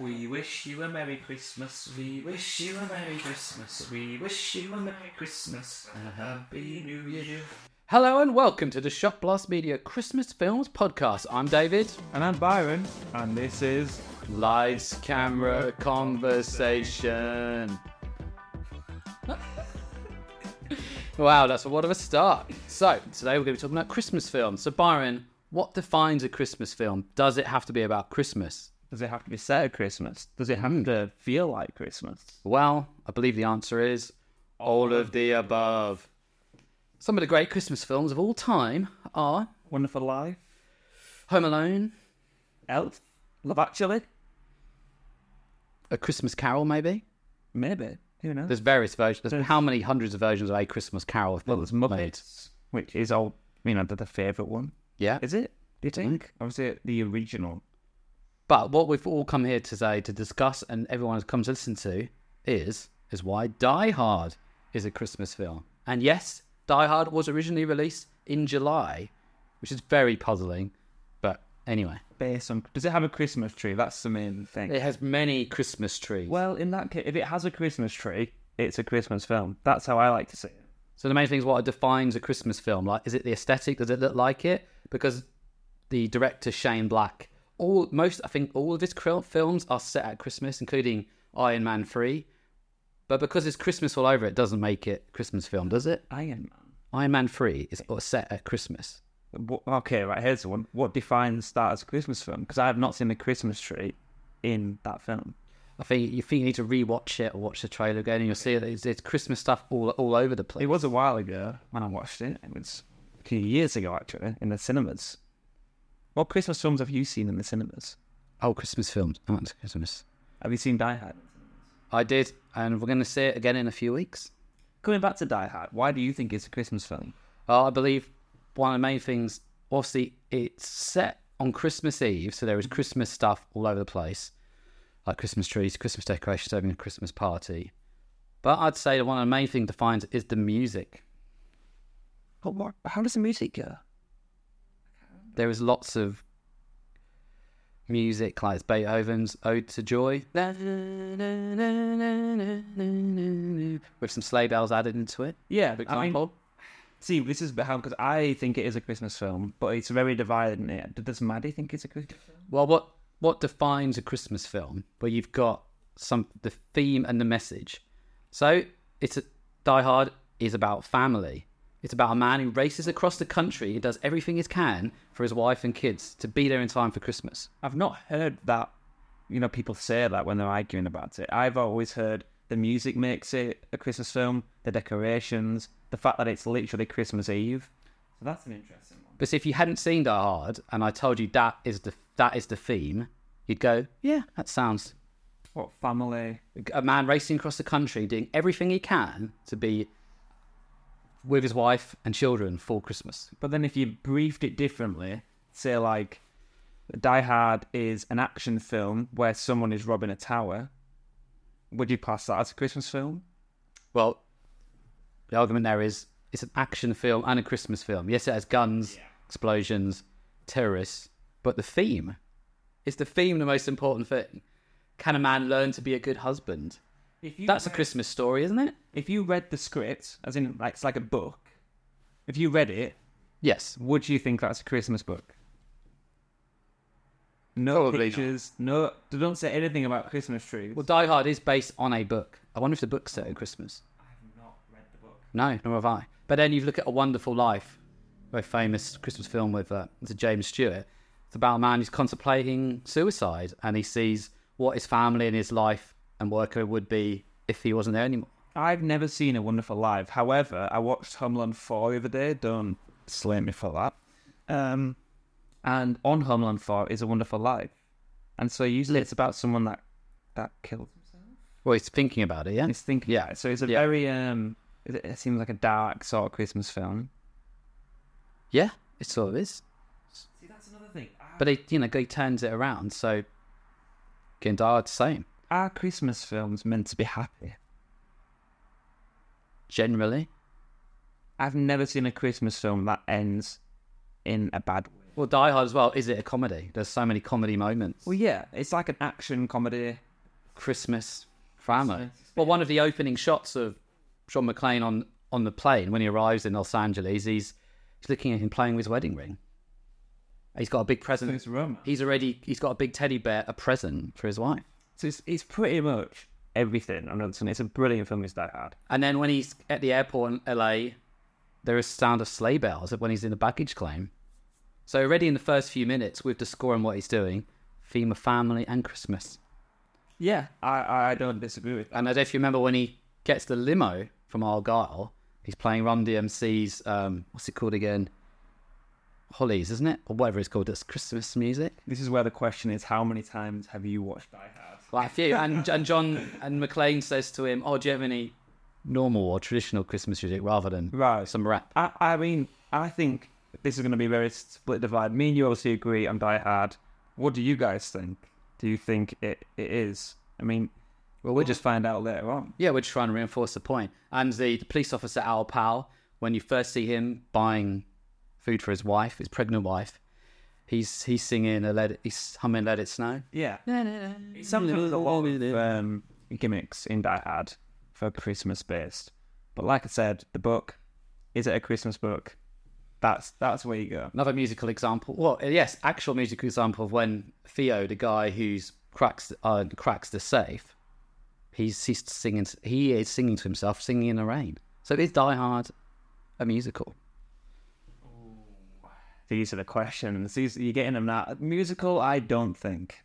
We wish you a Merry Christmas. We wish you a Merry Christmas. We wish you a Merry Christmas and a Happy New Year. Hello and welcome to the Shot Blast Media Christmas Films Podcast. I'm David. And I'm Byron, and this is Lights, camera, conversation. wow, that's a what of a start. So, today we're going to be talking about Christmas films. So, Byron, what defines a Christmas film? Does it have to be about Christmas? Does it have to be set at Christmas? Does it have hmm. to feel like Christmas? Well, I believe the answer is all of the above. Some of the great Christmas films of all time are Wonderful Life, Home Alone, Elf, Love Actually, A Christmas Carol, maybe. maybe. Who knows? There's various versions. There's There's- how many hundreds of versions of A Christmas Carol? well, there's made? Which is all you know, the, the favourite one. Yeah. Is it? Do you mm. think? Or is it the original? But what we've all come here today to discuss and everyone has come to listen to is is why Die Hard is a Christmas film. And yes, Die Hard was originally released in July, which is very puzzling. But anyway, Based on does it have a Christmas tree? That's the main thing. it has many Christmas trees. Well, in that case, if it has a Christmas tree, it's a Christmas film. That's how I like to see it. So the main thing is what defines a Christmas film. Like, is it the aesthetic? Does it look like it? Because the director Shane Black, all most I think all of his films are set at Christmas, including Iron Man three. But because it's Christmas all over, it doesn't make it a Christmas film, does it? Iron Man. Iron Man three is set at Christmas. Okay, right. Here's the one. What defines that as a Christmas film? Because I have not seen the Christmas tree in that film. I think you think you need to rewatch it or watch the trailer again, and you'll see that it's, it's Christmas stuff all all over the place. It was a while ago when I watched it. It was a few years ago, actually, in the cinemas. What Christmas films have you seen in the cinemas? oh Christmas films. Oh, it's Christmas. Have you seen Die Hard? I did, and we're going to see it again in a few weeks. Coming back to Die Hard, why do you think it's a Christmas film? Well, I believe one of the main things, obviously, it's set on Christmas Eve, so there is Christmas stuff all over the place, like Christmas trees, Christmas decorations, having a Christmas party. But I'd say that one of the main things defines it is the music. What, how does the music go? There is lots of music, like Beethoven's Ode to Joy, with some sleigh bells added into it. Yeah, For I mean, example, see, this is how because I think it is a Christmas film, but it's very divided in it. Does Maddie think it's a Christmas film? Well, what what defines a Christmas film? Where you've got some the theme and the message. So it's a Die Hard is about family. It's about a man who races across the country and does everything he can for his wife and kids to be there in time for Christmas. I've not heard that, you know, people say that when they're arguing about it. I've always heard the music makes it a Christmas film, the decorations, the fact that it's literally Christmas Eve. So that's an interesting one. But if you hadn't seen Die Hard and I told you that is the that is the theme, you'd go, yeah, that sounds What family? a man racing across the country doing everything he can to be with his wife and children for Christmas. But then if you briefed it differently, say like Die Hard is an action film where someone is robbing a tower, would you class that as a Christmas film? Well, the argument there is it's an action film and a Christmas film. Yes, it has guns, explosions, terrorists, but the theme is the theme the most important thing. Can a man learn to be a good husband? If you That's a Christmas story, isn't it? if you read the script, as in like it's like a book, if you read it, Yes. would you think that's a Christmas book? No Probably not. pictures, no. They don't say anything about Christmas trees. Well, Die Hard is based on a book. I wonder if the book's set at Christmas. I've not read the book. No, nor have I. But then you look at A Wonderful Life, very famous Christmas film with uh, it's a James Stewart. It's about a man who's contemplating suicide and he sees what his family and his life and work would be if he wasn't there anymore. I've never seen A Wonderful Life. However, I watched Home Alone 4 the other day. Don't slay me for that. Um, and on Home Alone 4 is A Wonderful Life. And so usually it's about someone that, that killed himself. Well, he's thinking about it, yeah? He's thinking, yeah. So it's a Yeah. very, um, it, seems like a dark sort of Christmas film. Yeah, it sort of is. See, that's another thing. But he, you know, he turns it around. So, again, Die Hard's the same. Are Christmas films meant to be happy? Generally. I've never seen a Christmas film that ends in a bad way. Well, Die Hard as well. Is it a comedy? There's so many comedy moments. Well, yeah, it's like an action comedy. Christmas family. Well, one of the opening shots of John McClane on on the plane when he arrives in Los Angeles, he's he's looking at him playing with his wedding ring. He's got a big present. He's already he's got a big teddy bear, a present for his wife. So it's, it's pretty much everything. And it's, it's a brilliant film. Is Die Hard. And then when he's at the airport in LA, there is sound of sleigh bells when he's in the baggage claim. So already in the first few minutes, with the score and what he's doing, theme of family and Christmas. Yeah, I I don't disagree with. That. And I don't know if you remember when he gets the limo from Argyle, he's playing Run DMC's um, what's it called again? Hollis, isn't it? Or whatever it's called. It's Christmas music. This is where the question is: How many times have you watched Die Hard? Like a few. And and John and McLean says to him, "Oh, do you have any normal or traditional Christmas music rather than Right. some rap?" I, I mean, I think this is going to be very split divide. Me and you obviously agree on Die Hard. What do you guys think? Do you think it, it is? I mean, well, we'll just find out later on. Yeah, we're just trying to reinforce the point. And the, the police officer Al Powell, when you first see him buying food for his wife, his pregnant wife, he's he's singing a let it, he's humming "Let It Snow." Yeah. Sometimes there's a lot of um, gimmicks in Die Hard for Christmas based. But like I said, the book, is it a Christmas book? That's that's where you go. Another musical example. Well, yes, actual musical example of when Theo, the guy who's cracks uh, cracks the safe, he's he's singing. He is singing to himself, singing in the rain. So is Die Hard a musical? These are the questions. These you're getting them now. Musical, I don't think.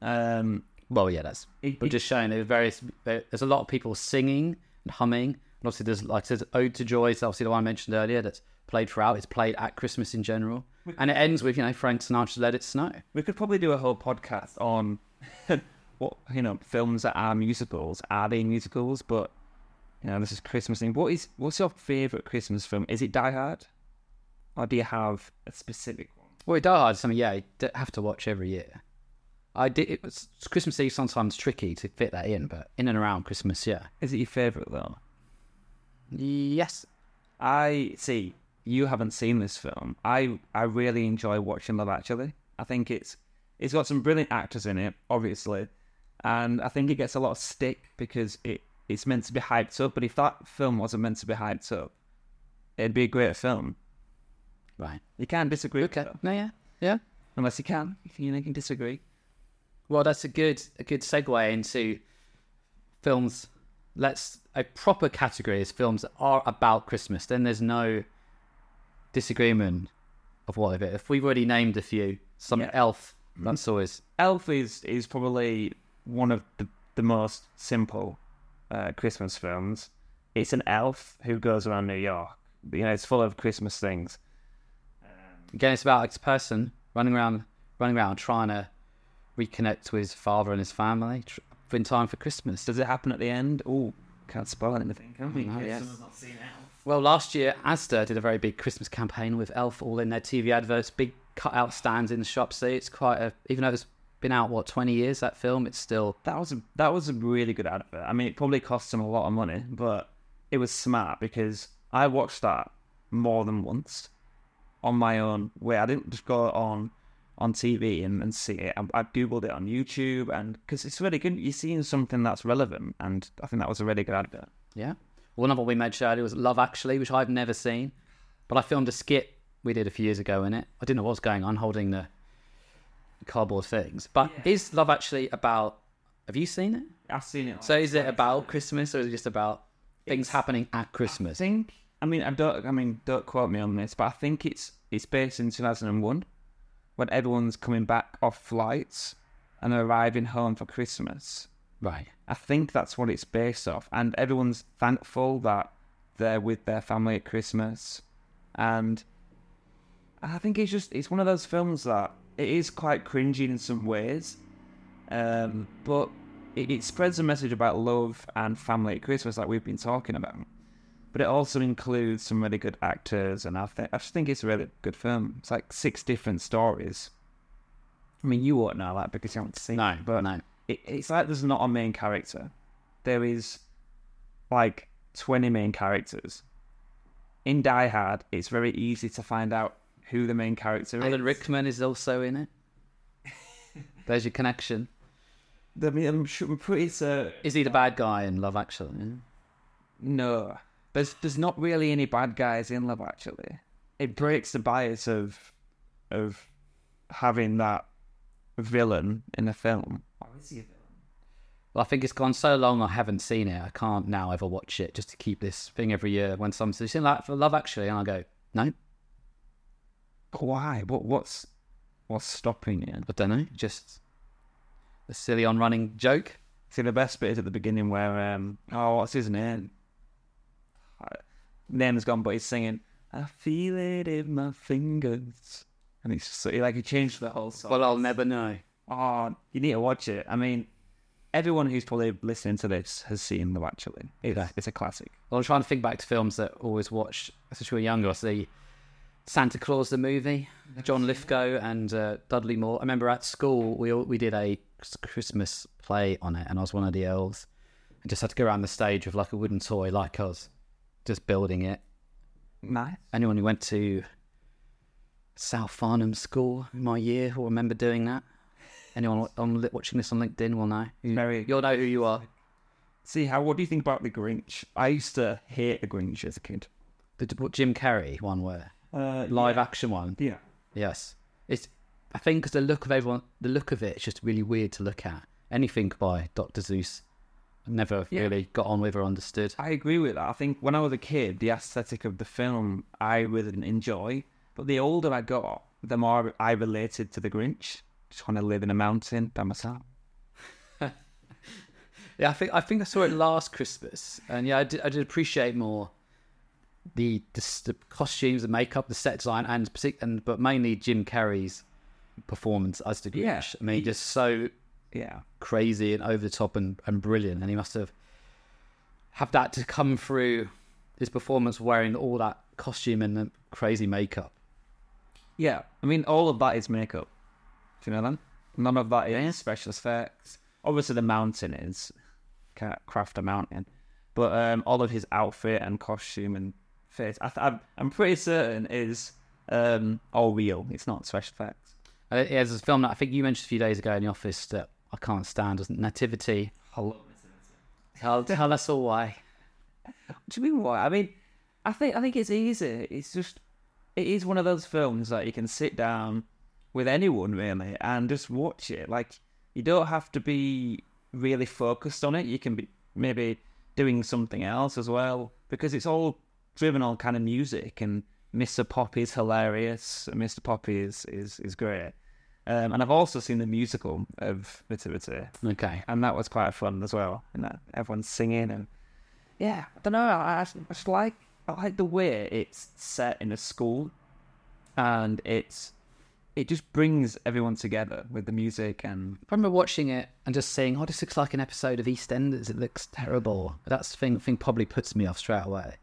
Um, Well, yeah, that's. It- just showing there's various. There's a lot of people singing and humming, and obviously there's like there's Ode to Joy. It's obviously the one I mentioned earlier. That's played throughout. It's played at Christmas in general, and it ends with you know Frank Sinatra's "Let It Snow." we could probably do a whole podcast on what you know films that are musicals. Are they musicals? But you know, this is Christmas thing. What is what's your favorite Christmas film? Is it Die Hard, or do you have a specific one? Well, Die Hard is something yeah you have to watch every year. I did. It was Christmas Eve sometimes tricky to fit that in, but in and around Christmas, yeah. Is it your favorite though? Yes, I see. You haven't seen this film. I I really enjoy watching Love Actually. I think it's it's got some brilliant actors in it, obviously, and I think it gets a lot of stick because it it's meant to be hyped up. But if that film wasn't meant to be hyped up, it'd be a great film. Right. You can't disagree. Okay. No, yeah, yeah. unless you can. You know, you can disagree. Well, that's a good a good segue into films. Let's a proper category is films that are about Christmas. Then there's no disagreement of what of it. If we've already named a few, some Yeah. Elf. That's always Elf is is probably one of the the most simple uh, Christmas films. It's an elf who goes around New York. You know, it's full of Christmas things. Again. It's about a person running around, running around trying to reconnect with his father and his family tr- in time for Christmas. Does it happen at the end? Oh, can't spoil anything, can we? Yes. someone's not seen Elf. Well, last year, Asda did a very big Christmas campaign with Elf all in their TV adverts, big cutout stands in the shop. So it's quite a, even though it's been out, what, 20 years, that film, it's still, That was a that was a really good advert. I mean, it probably cost them a lot of money, but it was smart because I watched that more than once on my own way. I didn't just go on on TV and, and see it. I, I googled it on YouTube, and because it's really good, you're seeing something that's relevant, and I think that was a really good advert. yeah. One of what we mentioned earlier was Love Actually, which I've never seen, but I filmed a skit we did a few years ago in it. I didn't know what was going on holding the cardboard things. But is Love Actually about, have you seen it? I've seen it. So is it about Christmas or is it just about things happening at I Christmas? think. I mean, I don't. I mean, don't quote me on this, but I think it's it's based in 2001 when everyone's coming back off flights and arriving home for Christmas. Right. I think that's what it's based off, and everyone's thankful that they're with their family at Christmas, and I think it's just it's one of those films that it is quite cringy in some ways, um, but it, it spreads a message about love and family at Christmas, like we've been talking about. But it also includes some really good actors, and I think I just think it's a really good film. It's like six different stories. I mean, you won't know that because you haven't seen No, it, but no. it, it's like there's not a main character. There is like 20 main characters. In Die Hard, it's very easy to find out who the main character is. Alan Rickman is also in it. There's your connection. I mean, I'm, sure, I'm pretty certain. Is he the bad guy in Love Actually? No, there's there's not really any bad guys in Love Actually. It breaks the bias of of having that villain in a film. Or is he a villain? Well, I think it's gone so long I haven't seen it. I can't now ever watch it just to keep this thing every year when someone says, "You seen that for Love Actually?" and I go, "No, But why? What what's what's stopping you? I don't know. Just a silly on running joke." See, the best bit is at the beginning where um oh what's his name? Uh, Name's gone, but he's singing. I feel it in my fingers, and it's just like he changed the whole song. Well, I'll never know. Oh, you need to watch it. I mean, everyone who's probably listening to this has seen The Actually. It's, Okay. it's a classic. Well, I'm trying to think back to films that I always watched, especially when we were younger. I see Santa Claus the movie, John Lithgow and uh, Dudley Moore. I remember at school we all, we did a Christmas play on it, and I was one of the elves. I just had to go around the stage with like a wooden toy, like us, just building it. Nice. Anyone who went to South Farnham School in my year will remember doing that. Anyone on watching this on LinkedIn will know. You- Very- You'll know who you are. See, how what do you think about the Grinch? I used to hate the Grinch as a kid. The Jim Carrey one where Uh, live action one. Yeah. Yes, it's. I think because the look of everyone, the look of it, it's just really weird to look at. Anything by Dr. Seuss, never Yeah. really got on with or understood. I agree with that. I think when I was a kid, the aesthetic of the film I really didn't enjoy. But the older I got, the more I related to the Grinch. Just want to live in a mountain by myself. Yeah, I think I think I saw it last Christmas, and yeah, I did, I did appreciate more the, the the costumes, the makeup, the set design, and and but mainly Jim Carrey's performance as the Grinch. Yeah. I mean, just so Yeah. crazy and over the top and, and brilliant, and he must have have that to come through his performance wearing all that costume and the crazy makeup. Yeah. I mean, all of that is makeup. Do you know that? None of that is Yeah. special effects. Obviously, the mountain is. Can't craft a mountain. But um, all of his outfit and costume and face, I th- I'm, I'm pretty certain is um, all real. It's not special effects. Uh, yeah, there's a film that I think you mentioned a few days ago in the office that I can't stand, it? Nativity. Hello. Tell, tell us all why. What do you mean why? I mean, I think I think it's easy. It's just it is one of those films that you can sit down with anyone really and just watch it. Like you don't have to be really focused on it. You can be maybe doing something else as well because it's all driven on kind of music and Mr. Poppy's hilarious. Mr. Poppy is is is great. Um, and I've also seen the musical of Nativity, Okay. and that was quite fun as well. And that everyone's singing and yeah, I don't know. I, I just- like I like the way it's set in a school, and it's it just brings everyone together with the music and I remember watching it and just saying, "Oh, this looks like an episode of EastEnders. It looks terrible." That's the thing. Thing probably puts me off straight away.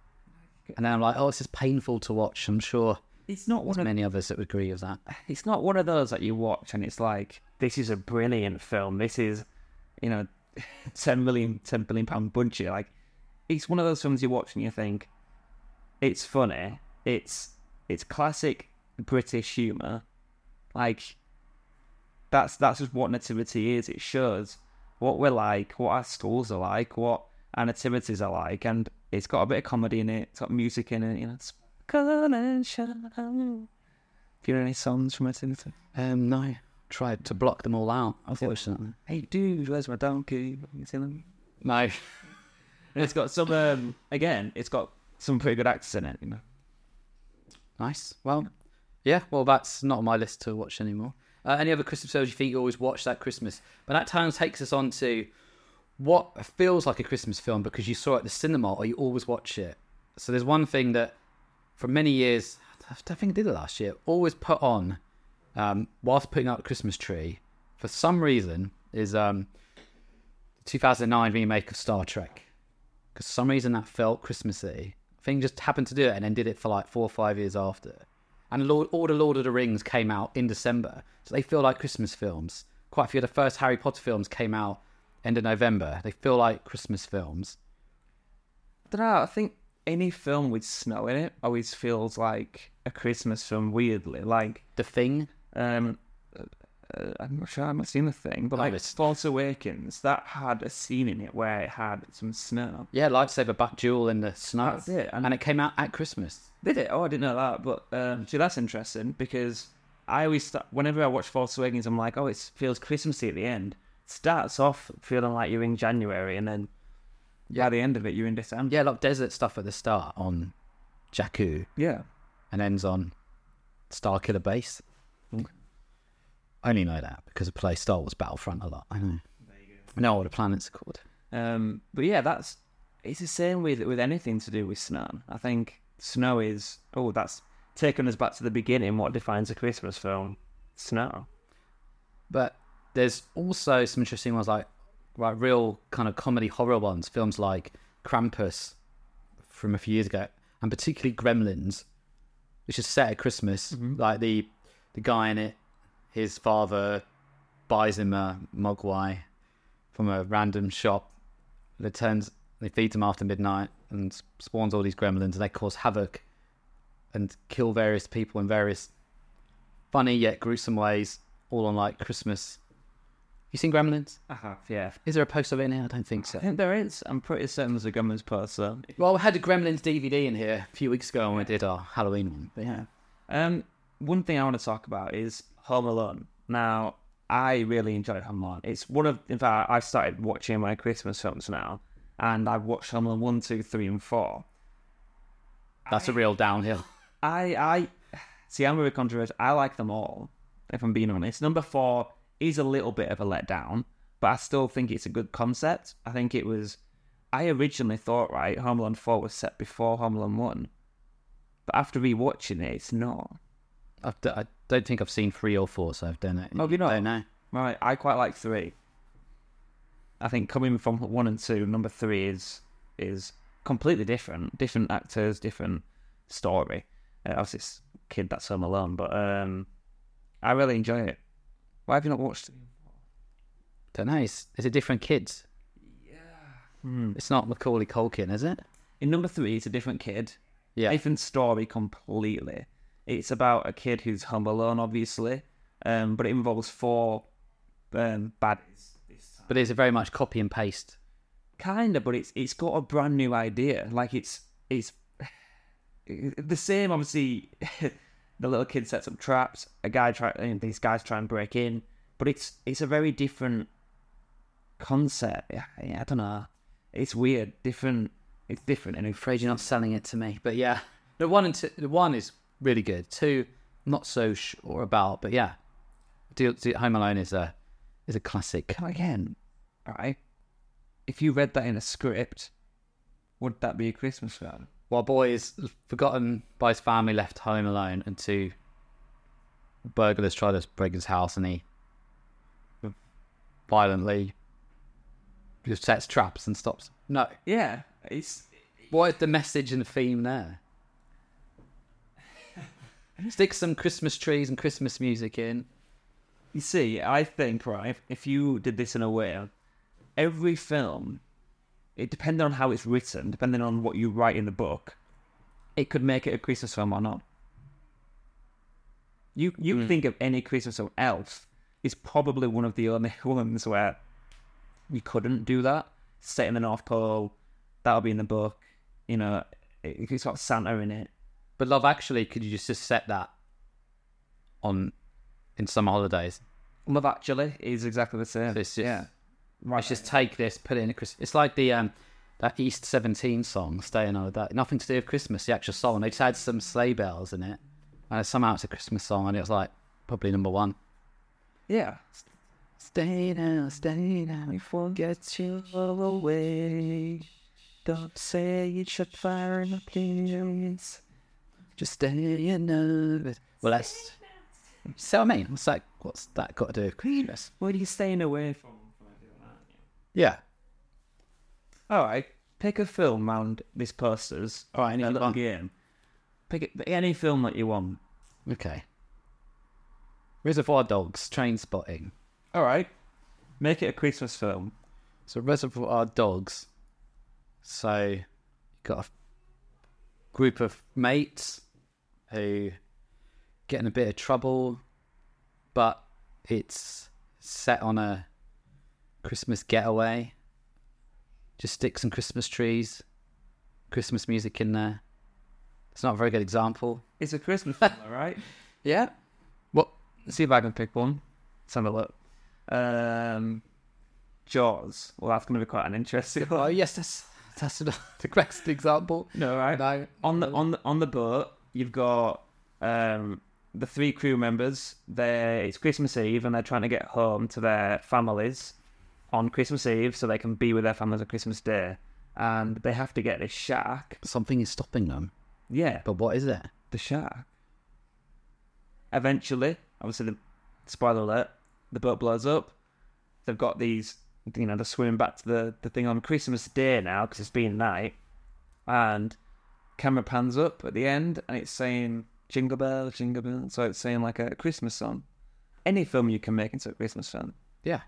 And then I'm like, "Oh, this is painful to watch." I'm sure it's not one there's of many others that would agree with that. it's not one of those that you watch and it's like this is a brilliant film. This is you know ten million ten billion pound budget. Like it's one of those films you watch and you think it's funny. It's it's classic British humour. Like that's that's just what nativity is. It shows what we're like, what our schools are like, what our nativities are like, and it's got a bit of comedy in it. It's got music in it. You know, it's come and shine. You heard any songs from nativity? Um, no, tried to block them all out. Unfortunately, Hey dude, where's my donkey? You seen them? no. And it's got some um, again, it's got some pretty good actors in it, you know. Nice. Well, yeah. Well, that's not on my list to watch anymore. Uh, any other Christmas films you think you always watch that Christmas? But that time takes us on to what feels like a Christmas film because you saw it at the cinema or you always watch it. So there's one thing that for many years, I think I did it last year, always put on um, whilst putting out the Christmas tree for some reason is um, the 2009 remake of Star Trek. Because some reason that felt Christmassy. Thing just happened to do it and then did it for like four or five years after. And Lord, all the Lord of the Rings came out in December. So they feel like Christmas films. Quite a few of the first Harry Potter films came out end of November. They feel like Christmas films. I don't know. I think any film with snow in it always feels like a Christmas film. Weirdly, like The Thing. um, uh, I'm not sure I haven't seen the thing, but Oh, like it's- Force Awakens, that had a scene in it where it had some snow. Yeah, lightsaber back duel in the snow. That's it, and- And, it came out at Christmas. Did it? Oh, I didn't know that. But um, see, that's interesting because I always start, whenever I watch Force Awakens, I'm like, oh, it feels Christmassy at the end. It starts off feeling like you're in January, and then by the end of it, you're in December. Yeah, like desert stuff at the start on Jakku Yeah. and ends on Starkiller Base. I only know that because I play Star Wars Battlefront a lot. I know. I know what the planets are called. Um, but yeah, that's it's the same with with anything to do with snow. I think snow is oh, that's taking us back to the beginning. What defines a Christmas film? Snow. But there's also some interesting ones like like real kind of comedy horror ones, films like Krampus from a few years ago, and particularly Gremlins, which is set at Christmas. Mm-hmm. Like the the guy in it, his father buys him a mogwai from a random shop. And it turns they feed him after midnight and spawns all these gremlins, and they cause havoc and kill various people in various funny yet gruesome ways, all on like Christmas. You seen Gremlins? I have, yeah. Is there a poster of it in here? I don't think so. I think there is. I'm pretty certain there's a Gremlins poster. Well, we had a Gremlins DVD in here a few weeks ago when we did our Halloween one. But yeah. Um, one thing I want to talk about is Home Alone. Now, I really enjoyed Home Alone. It's one of, in fact, I've started watching my Christmas films now, and I've watched Home Alone 1, 2, 3, and 4. That's a real downhill. I, I, see, I'm very controversial. I like them all, if I'm being honest. Number 4 is a little bit of a letdown, but I still think it's a good concept. I think it was, I originally thought, right, Home Alone 4 was set before Home Alone 1. But after rewatching it, it's not. I've, d- I don't think I've seen three or four, so I've done it. Oh, have you not? Don't know. Right, I quite like three. I think coming from one and two, number three is is completely different. Different actors, different story. Uh, obviously, it's a kid that's home alone, but um, I really enjoy it. Why have you not watched it? Don't know. Is, is it different kids? Hmm. It's not Macaulay Culkin, is it? In number three, it's a different kid. Yeah. Different story completely. It's about a kid who's home alone, obviously, um, but it involves four um, baddies. But it's it very much copy and paste? Kinda, but it's it's got a brand new idea. Like it's it's the same. Obviously, the little kid sets up traps. A guy try and these guys try and break in, but it's it's a very different concept. Yeah, I don't know. It's weird, different. It's different, and I'm afraid you're not selling it to me. But yeah, the one and two, the one is really good. Two, not so sure about, but yeah, do, do, Home Alone is a is a classic. again, all right. If you read that in a script, would that be a Christmas film? While boy is forgotten by his family, left home alone, and two burglars try to break his house, and he violently just sets traps and stops. No, Yeah, it's what is the message and the theme there? Stick some Christmas trees and Christmas music in. You see, I think, right, if you did this in a way, every film, it depending on how it's written, depending on what you write in the book, it could make it a Christmas film or not. You you hmm. think of any Christmas film, Elf is probably one of the only ones where you couldn't do that. Set in the North Pole, that'll be in the book. You know, it, it's got Santa in it. But Love Actually, could you just, just set that on in summer holidays? Love Actually is exactly the same. So it's just, yeah, just take this, put it in a Christmas. It's like the um that East Seventeen song, "Stay Another Day." Nothing to do with Christmas. The actual song. They just had some sleigh bells in it, and somehow it's a Christmas song, and it was like probably number one. yeah. Stay now, stay now, we forget you away. Don't say you should fire in the place. Just stay in love. Well, that's. See what I mean? What's like, What's that got to do with Christmas? What are you staying away from? Yeah. All right, pick a film around this posters. All right, a little game. Pick any film that you want. Okay. Reservoir Dogs, Trainspotting. All right, make it a Christmas film. So Reservoir Dogs. So you got a group of mates who get in a bit of trouble, but it's set on a Christmas getaway. Just stick some Christmas trees, Christmas music in there. It's not a very good example. It's a Christmas film, all right? Yeah. What? See if I can pick one. Let's have a look. Um, Jaws. Well, that's going to be quite an interesting Oh one. yes, that's that's the best example. No, right? No. On the on the on the boat, you've got um the three crew members. They it's Christmas Eve, and they're trying to get home to their families on Christmas Eve, so they can be with their families on Christmas Day. And they have to get this shark. Something is stopping them. Yeah, But what is it? the shark. Eventually, obviously, the spoiler alert: the boat blows up. They've got these, you know, they're swimming back to the, the thing on Christmas Day now because it's been night, and camera pans up at the end and it's saying "Jingle Bell, Jingle Bell," so it's saying like a Christmas song. Any film you can make into a Christmas film. Yeah.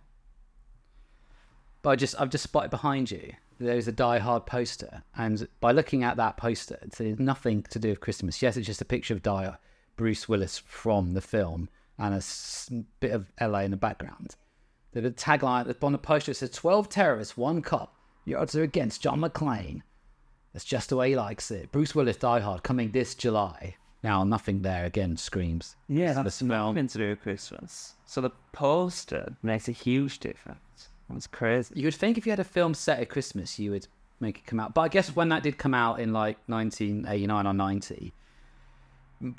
But I just I've just spotted behind you. There's a Die Hard poster, and by looking at that poster, it's nothing to do with Christmas. Yes, it's just a picture of Die Bruce Willis from the film and a bit of LA in the background. The the tagline on the poster says 12 terrorists, one cop. Your odds are against John McClane. That's just the way he likes it. Bruce Willis Die Hard coming this July. Now nothing there again screams. Yeah, that's nothing to do with Christmas. So the poster makes a huge difference. It's crazy. You would think if you had a film set at Christmas, you would make it come out. But I guess when that did come out in like 1989 or 90,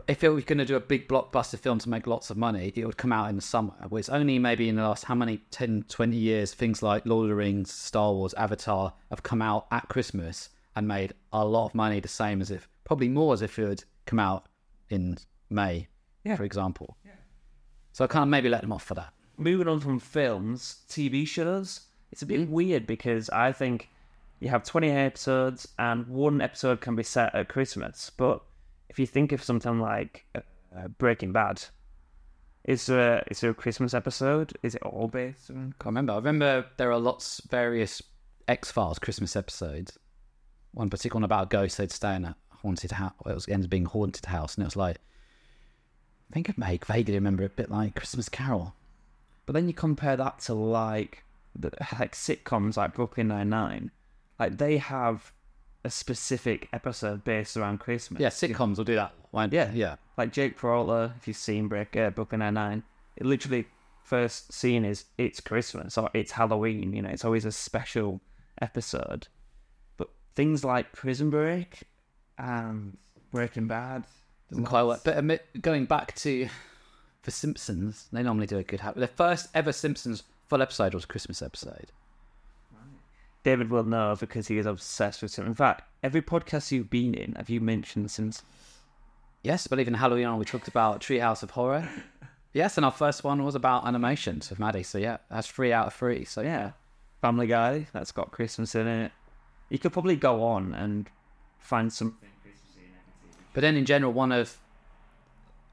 if it was going to do a big blockbuster film to make lots of money, it would come out in the summer. Where it's only maybe in the last, how many, 10, 20 years, things like Lord of the Rings, Star Wars, Avatar have come out at Christmas and made a lot of money, the same as if, probably more as if it would come out in May, Yeah. for example. Yeah. So I can't maybe let them off for that. Moving on from films, TV shows, it's a bit weird because I think you have 20 episodes and one episode can be set at Christmas. But if you think of something like uh, Breaking Bad, is there, a, is there a Christmas episode? Is it all based on. can't remember. I remember there are lots various X Files Christmas episodes. One particular one about a ghost they'd stay in a haunted house. It was ends up being haunted house, and it was like I think I make vaguely remember it a bit like Christmas Carol. But then you compare that to like the, like sitcoms like Brooklyn Nine Nine, like they have a specific episode based around Christmas. Yeah, sitcoms will do that. Why- Yeah. yeah. like Jake Peralta, if you've seen Break, uh, Brooklyn Nine Nine, it literally first scene is it's Christmas or it's Halloween. You know, it's always a special episode. But things like Prison Break and Breaking Bad Doesn't quite work. But admit, going back to The Simpsons, they normally do a good. Ha- the first ever Simpsons full episode was a Christmas episode. David will know because he is obsessed with it. In fact, every podcast you've been in, have you mentioned since? Yes, but even Halloween on, we talked about Treehouse of Horror. Yes, and our first one was about animations with Maddie. So yeah, that's three out of three. So yeah, Yeah, Family Guy that's got Christmas in it. You could probably go on and find some. but then in general, one of,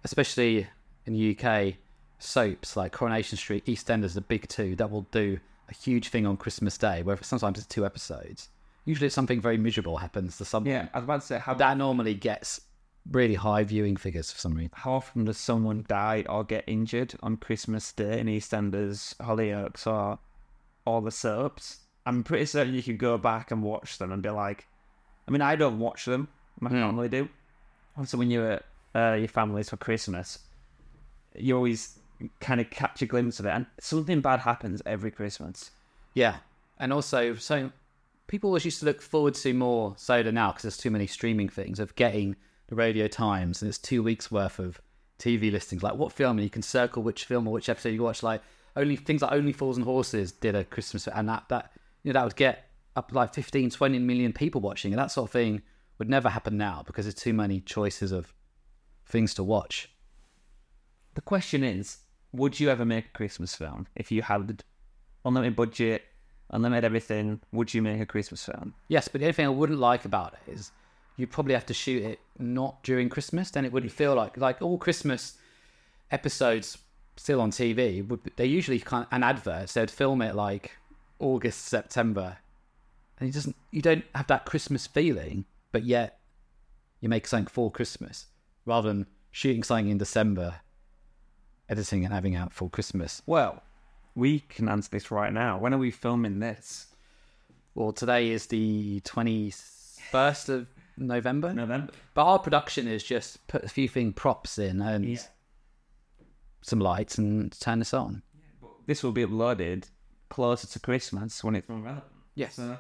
especially in the UK, soaps like Coronation Street, EastEnders, the big two that will do a huge thing on Christmas Day, where sometimes it's two episodes. Usually, it's something very miserable happens to someone. Yeah, I was about to say how that normally gets really high viewing figures for some reason. how often does someone die or get injured on Christmas Day in EastEnders, Hollyoaks, or all the soaps? I'm pretty certain you could go back and watch them and be like, I mean, I don't watch them. My family do. Also, when you're at uh, your family's for Christmas, you always kind of catch a glimpse of it, and something bad happens every Christmas. Yeah, and also so people always used to look forward to more so than now because there's too many streaming things of getting the Radio Times and it's two weeks worth of TV listings. Like what film and you can circle which film or which episode you watch. Like only things like Only Fools and Horses did a Christmas and that that you know that would get up like 15, 20 million people watching and that sort of thing would never happen now because there's too many choices of things to watch. The question is, would you ever make a Christmas film if you had unlimited budget, unlimited everything? Would you make a Christmas film? Yes, but the only thing I wouldn't like about it is you probably have to shoot it not during Christmas. Then it wouldn't feel like like all Christmas episodes still on TV. Would they usually kind of, an advert? So they'd film it like August, September, and you doesn't you don't have that Christmas feeling, but yet you make something for Christmas rather than shooting something in December, editing and having out for Christmas. Well, we can answer this right now. When are we filming this? Well, today is the 21st of November. November. But our production is just put a few thing props in and Yeah. some lights and turn this on. This will be uploaded closer to Christmas when it's more relevant. Yes. So,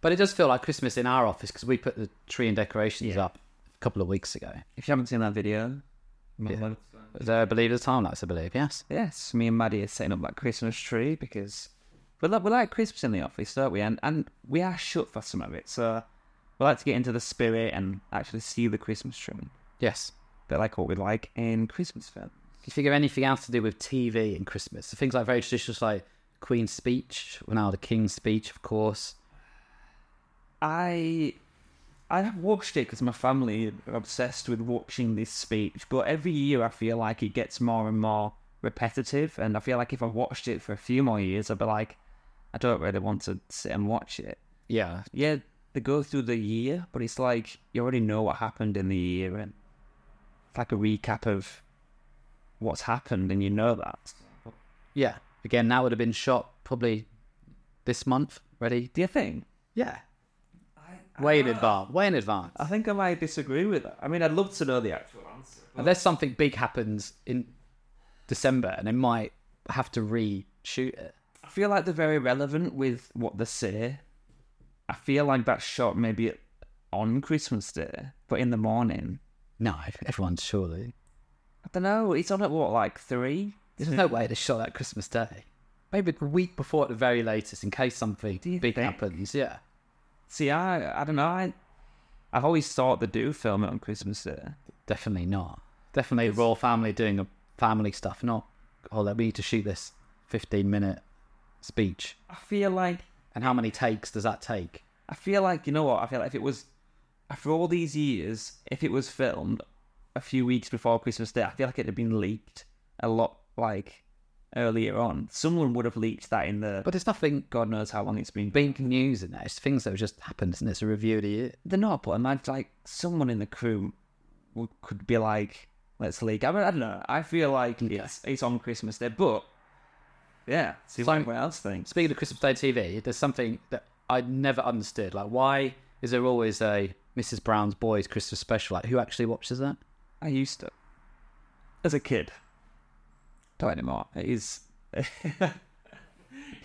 But it does feel like Christmas in our office because we put the tree and decorations Yeah. up a couple of weeks ago. if you haven't seen that video, The believe the time lapse, I believe. Yes. yes, me and Maddie are setting up that Christmas tree because we like, we like Christmas in the office, don't we? And and we are shut for some of it, so we like to get into the spirit and actually see the Christmas tree. Yes. Bit like what we like in Christmas film. If you figure anything else to do with TV and Christmas, so things like very traditional, like Queen's speech, the King's speech, of course. I I have watched it because my family are obsessed with watching this speech, but every year I feel like it gets more and more repetitive, and I feel like if I watched it for a few more years, I'd be like, I don't really want to sit and watch it. Yeah. Yeah, they go through the year, but it's like you already know what happened in the year, and it's like a recap of what's happened, and you know that. Yeah. Again, that would have been shot probably this month, ready? Do you think? Yeah. Way in ah. advance. Way in advance. I think I might disagree with that. I mean, I'd love to know the actual answer. Unless something big happens in December and they might have to reshoot it. I feel like they're very relevant with what they say. I feel like that shot maybe on Christmas Day, but in the morning. No, everyone's surely. I don't know. It's on at what, like three? There's no way to shot that Christmas Day. Maybe a week before at the very latest, in case something big think? happens. Yeah. See, I I don't know. I I've always thought they do film it on Christmas Day. Definitely not. Definitely a royal family doing a family stuff, not, oh, let me need to shoot this 15 minute speech. I feel like And how many takes does that take? I feel like you know what? I feel like if it was after all these years, if it was filmed a few weeks before Christmas Day, I feel like it'd have been leaked a lot like earlier on. Someone would have leaked that in the But there's nothing God knows how long it's been. big news in there. It's things that have just happened, isn't it? It's a review of the year. They're not, but imagine like someone in the crew would, could be like, "Let's leak." I mean, I don't know. I feel like it's it's on Christmas Day, but yeah, see So- everyone else thinks. Speaking of Christmas Day TV, there's something that I never understood. Like, why is there always a Mrs. Brown's Boys Christmas special? Like, who actually watches that? I used to, as a kid. Anymore. It is.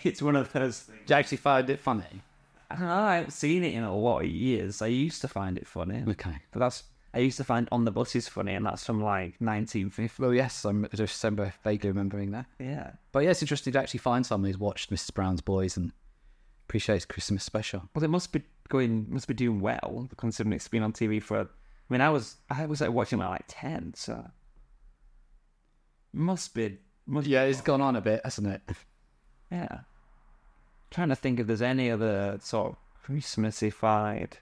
it's one of those things. Do you actually find it funny? I don't know. I haven't seen it in a lot of years. I used to find it funny, Okay. but that's. I used to find on the buses funny, and that's from like 1950. Well, yes, I'm just remember, vaguely remembering that. Yeah. But yeah, it's interesting to actually find someone who's watched Mrs. Brown's Boys and appreciates Christmas special. Well, it must be going, must be doing well considering it's been on TV for. I mean, I was, I was like watching it at like ten, so must be, Yeah, it's gone on a bit, hasn't it? yeah. Trying to think if there's any other sort of Christmassified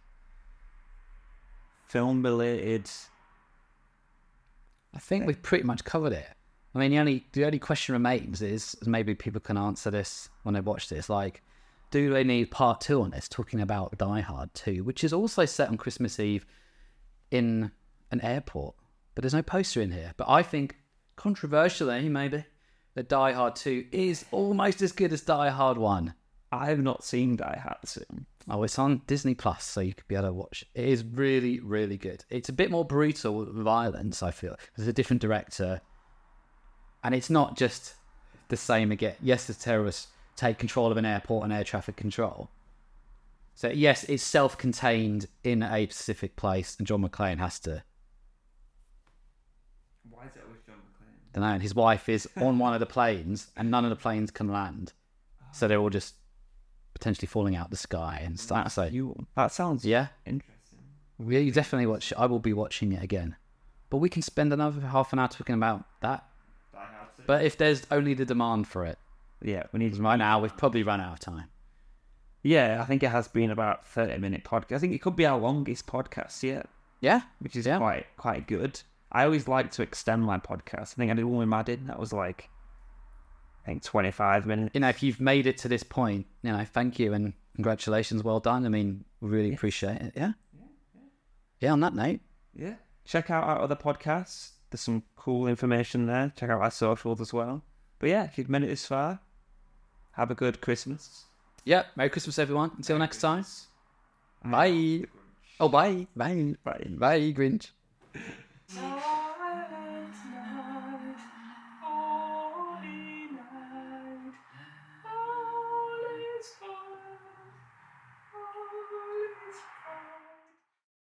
film related. I think we've pretty much covered it. I mean, the only the only question remains is maybe people can answer this when they watch this. Like, do they need part two on this? Talking about Die Hard Two, which is also set on Christmas Eve in an airport, but there's no poster in here. But I think, controversially, maybe that Die Hard Two is almost as good as Die Hard One. I've not seen Die Hard 2. Oh, it's on Disney Plus, so you could be able to watch. It is really, really good. It's a bit more brutal violence, I feel. There's a different director, and it's not just the same again. Yes, the terrorists take control of an airport and air traffic control. So yes, it's self-contained in a specific place, and John McClane has to. Why is it always John don't know, and his wife is on one of the planes, and none of the planes can land, so they're all just potentially falling out the sky and stuff. So You. That sounds yeah, interesting. Yeah, you definitely watch. I will be watching it again, but we can spend another half an hour talking about that. Die Hard 2. But if there's only the demand for it, Yeah, we need. right now we've probably run out of time. Yeah, I think it has been about thirty minute podcast. I think it could be our longest podcast yet, Yeah, which is Yeah. quite quite good. I always like to extend my podcast. I think I did one with Madden that was like, I think 25 minutes. You know, if you've made it to this point, you know, thank you and congratulations. Well done. I mean, we really yeah. appreciate it. Yeah? yeah? yeah. Yeah. On that note. Yeah. Check out our other podcasts. There's some cool information there. Check out our socials as well. But yeah, if you've made it this far, have a good Christmas. Yep. Merry Christmas, everyone. Until Merry next Christmas. time. Bye. Oh, bye. Bye. Bye. Bye, Grinch. Oh.